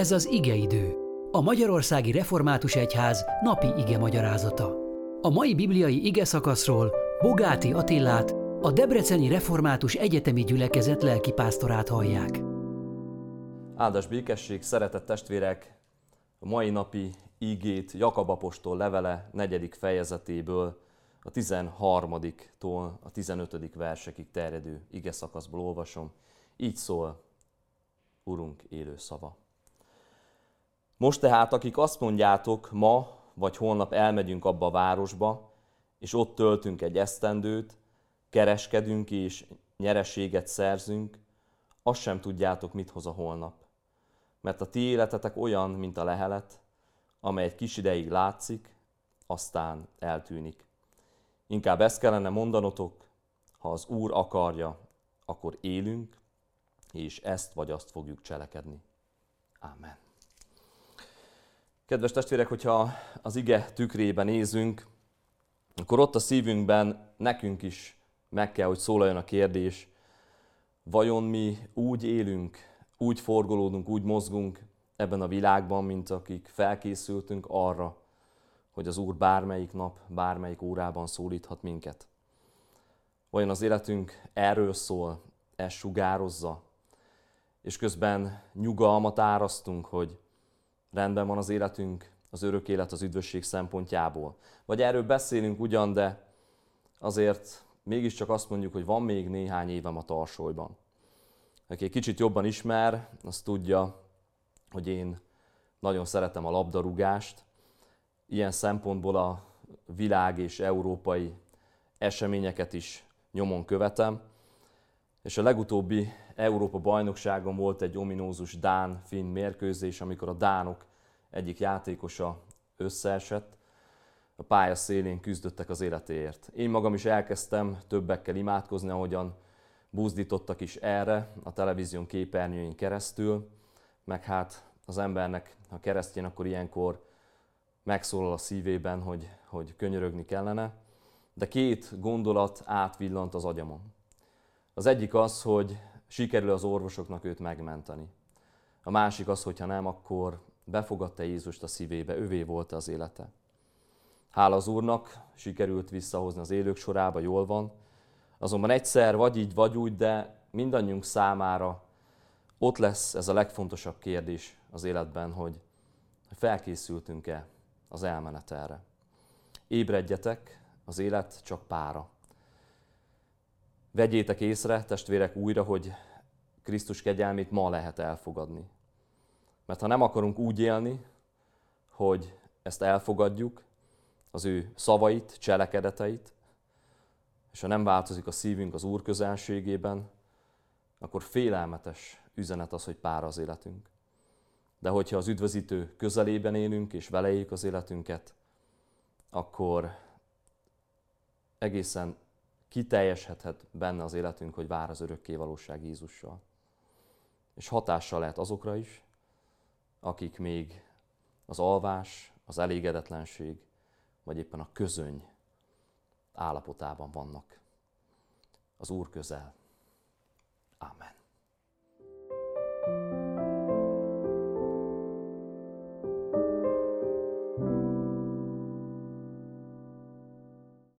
Ez az igeidő, a Magyarországi Református Egyház napi ige magyarázata. A mai bibliai ige szakaszról Bogáti Attillát, a Debreceni Református Egyetemi Gyülekezet lelkipásztorát hallják. Áldás békesség, szeretett testvérek! A mai napi ígét Jakab apostol levele negyedik fejezetéből a 13-tól a 15. versekig terjedő ige szakaszból olvasom. Így szól Urunk élő szava. Most tehát, akik azt mondjátok, ma vagy holnap elmegyünk abba a városba, és ott töltünk egy esztendőt, kereskedünk és nyereséget szerzünk, azt sem tudjátok, mit hoz a holnap. Mert a ti életetek olyan, mint a lehelet, amely egy kis ideig látszik, aztán eltűnik. Inkább ezt kellene mondanotok, ha az Úr akarja, akkor élünk, és ezt vagy azt fogjuk cselekedni. Amen. Kedves testvérek, hogyha az ige tükrében nézünk, akkor ott a szívünkben nekünk is meg kell, hogy szólaljon a kérdés, vajon mi úgy élünk, úgy forgolódunk, úgy mozgunk ebben a világban, mint akik felkészültünk arra, hogy az Úr bármelyik nap, bármelyik órában szólíthat minket. Vajon az életünk erről szól, ez sugározza, és közben nyugalmat árasztunk, hogy rendben van az életünk, az örök élet az üdvösség szempontjából. Vagy erről beszélünk ugyan, de azért mégiscsak azt mondjuk, hogy van még néhány évem a tarsolyban. Aki egy kicsit jobban ismer, az tudja, hogy én nagyon szeretem a labdarúgást. Ilyen szempontból a világ és európai eseményeket is nyomon követem. És a legutóbbi Európa bajnokságon volt egy ominózus Dán-Finn mérkőzés, amikor a Dánok egyik játékosa összeesett, a pálya szélén küzdöttek az életéért. Én magam is elkezdtem többekkel imádkozni, ahogyan buzdítottak is erre a televízión képernyőin keresztül, meg hát az embernek, ha keresztjén, akkor ilyenkor megszólal a szívében, hogy, hogy könyörögni kellene. De két gondolat átvillant az agyamon. Az egyik az, hogy sikerül az orvosoknak őt megmenteni. A másik az, hogyha nem, akkor befogadta Jézust a szívébe, övé volt az élete. Hála az Úrnak, sikerült visszahozni az élők sorába, jól van. Azonban egyszer vagy így, vagy úgy, de mindannyiunk számára ott lesz ez a legfontosabb kérdés az életben, hogy felkészültünk-e az elmenetelre. Ébredjetek, az élet csak pára. Vegyétek észre, testvérek, újra, hogy Krisztus kegyelmét ma lehet elfogadni. Mert ha nem akarunk úgy élni, hogy ezt elfogadjuk, az ő szavait, cselekedeteit, és ha nem változik a szívünk az Úr közelségében, akkor félelmetes üzenet az, hogy pár az életünk. De hogyha az üdvözítő közelében élünk, és vele éljük az életünket, akkor egészen kiteljesedhet benne az életünk, hogy vár az örökké valóság Jézussal. És hatással lehet azokra is, akik még az alvás, az elégedetlenség, vagy éppen a közöny állapotában vannak. Az Úr közel. Amen.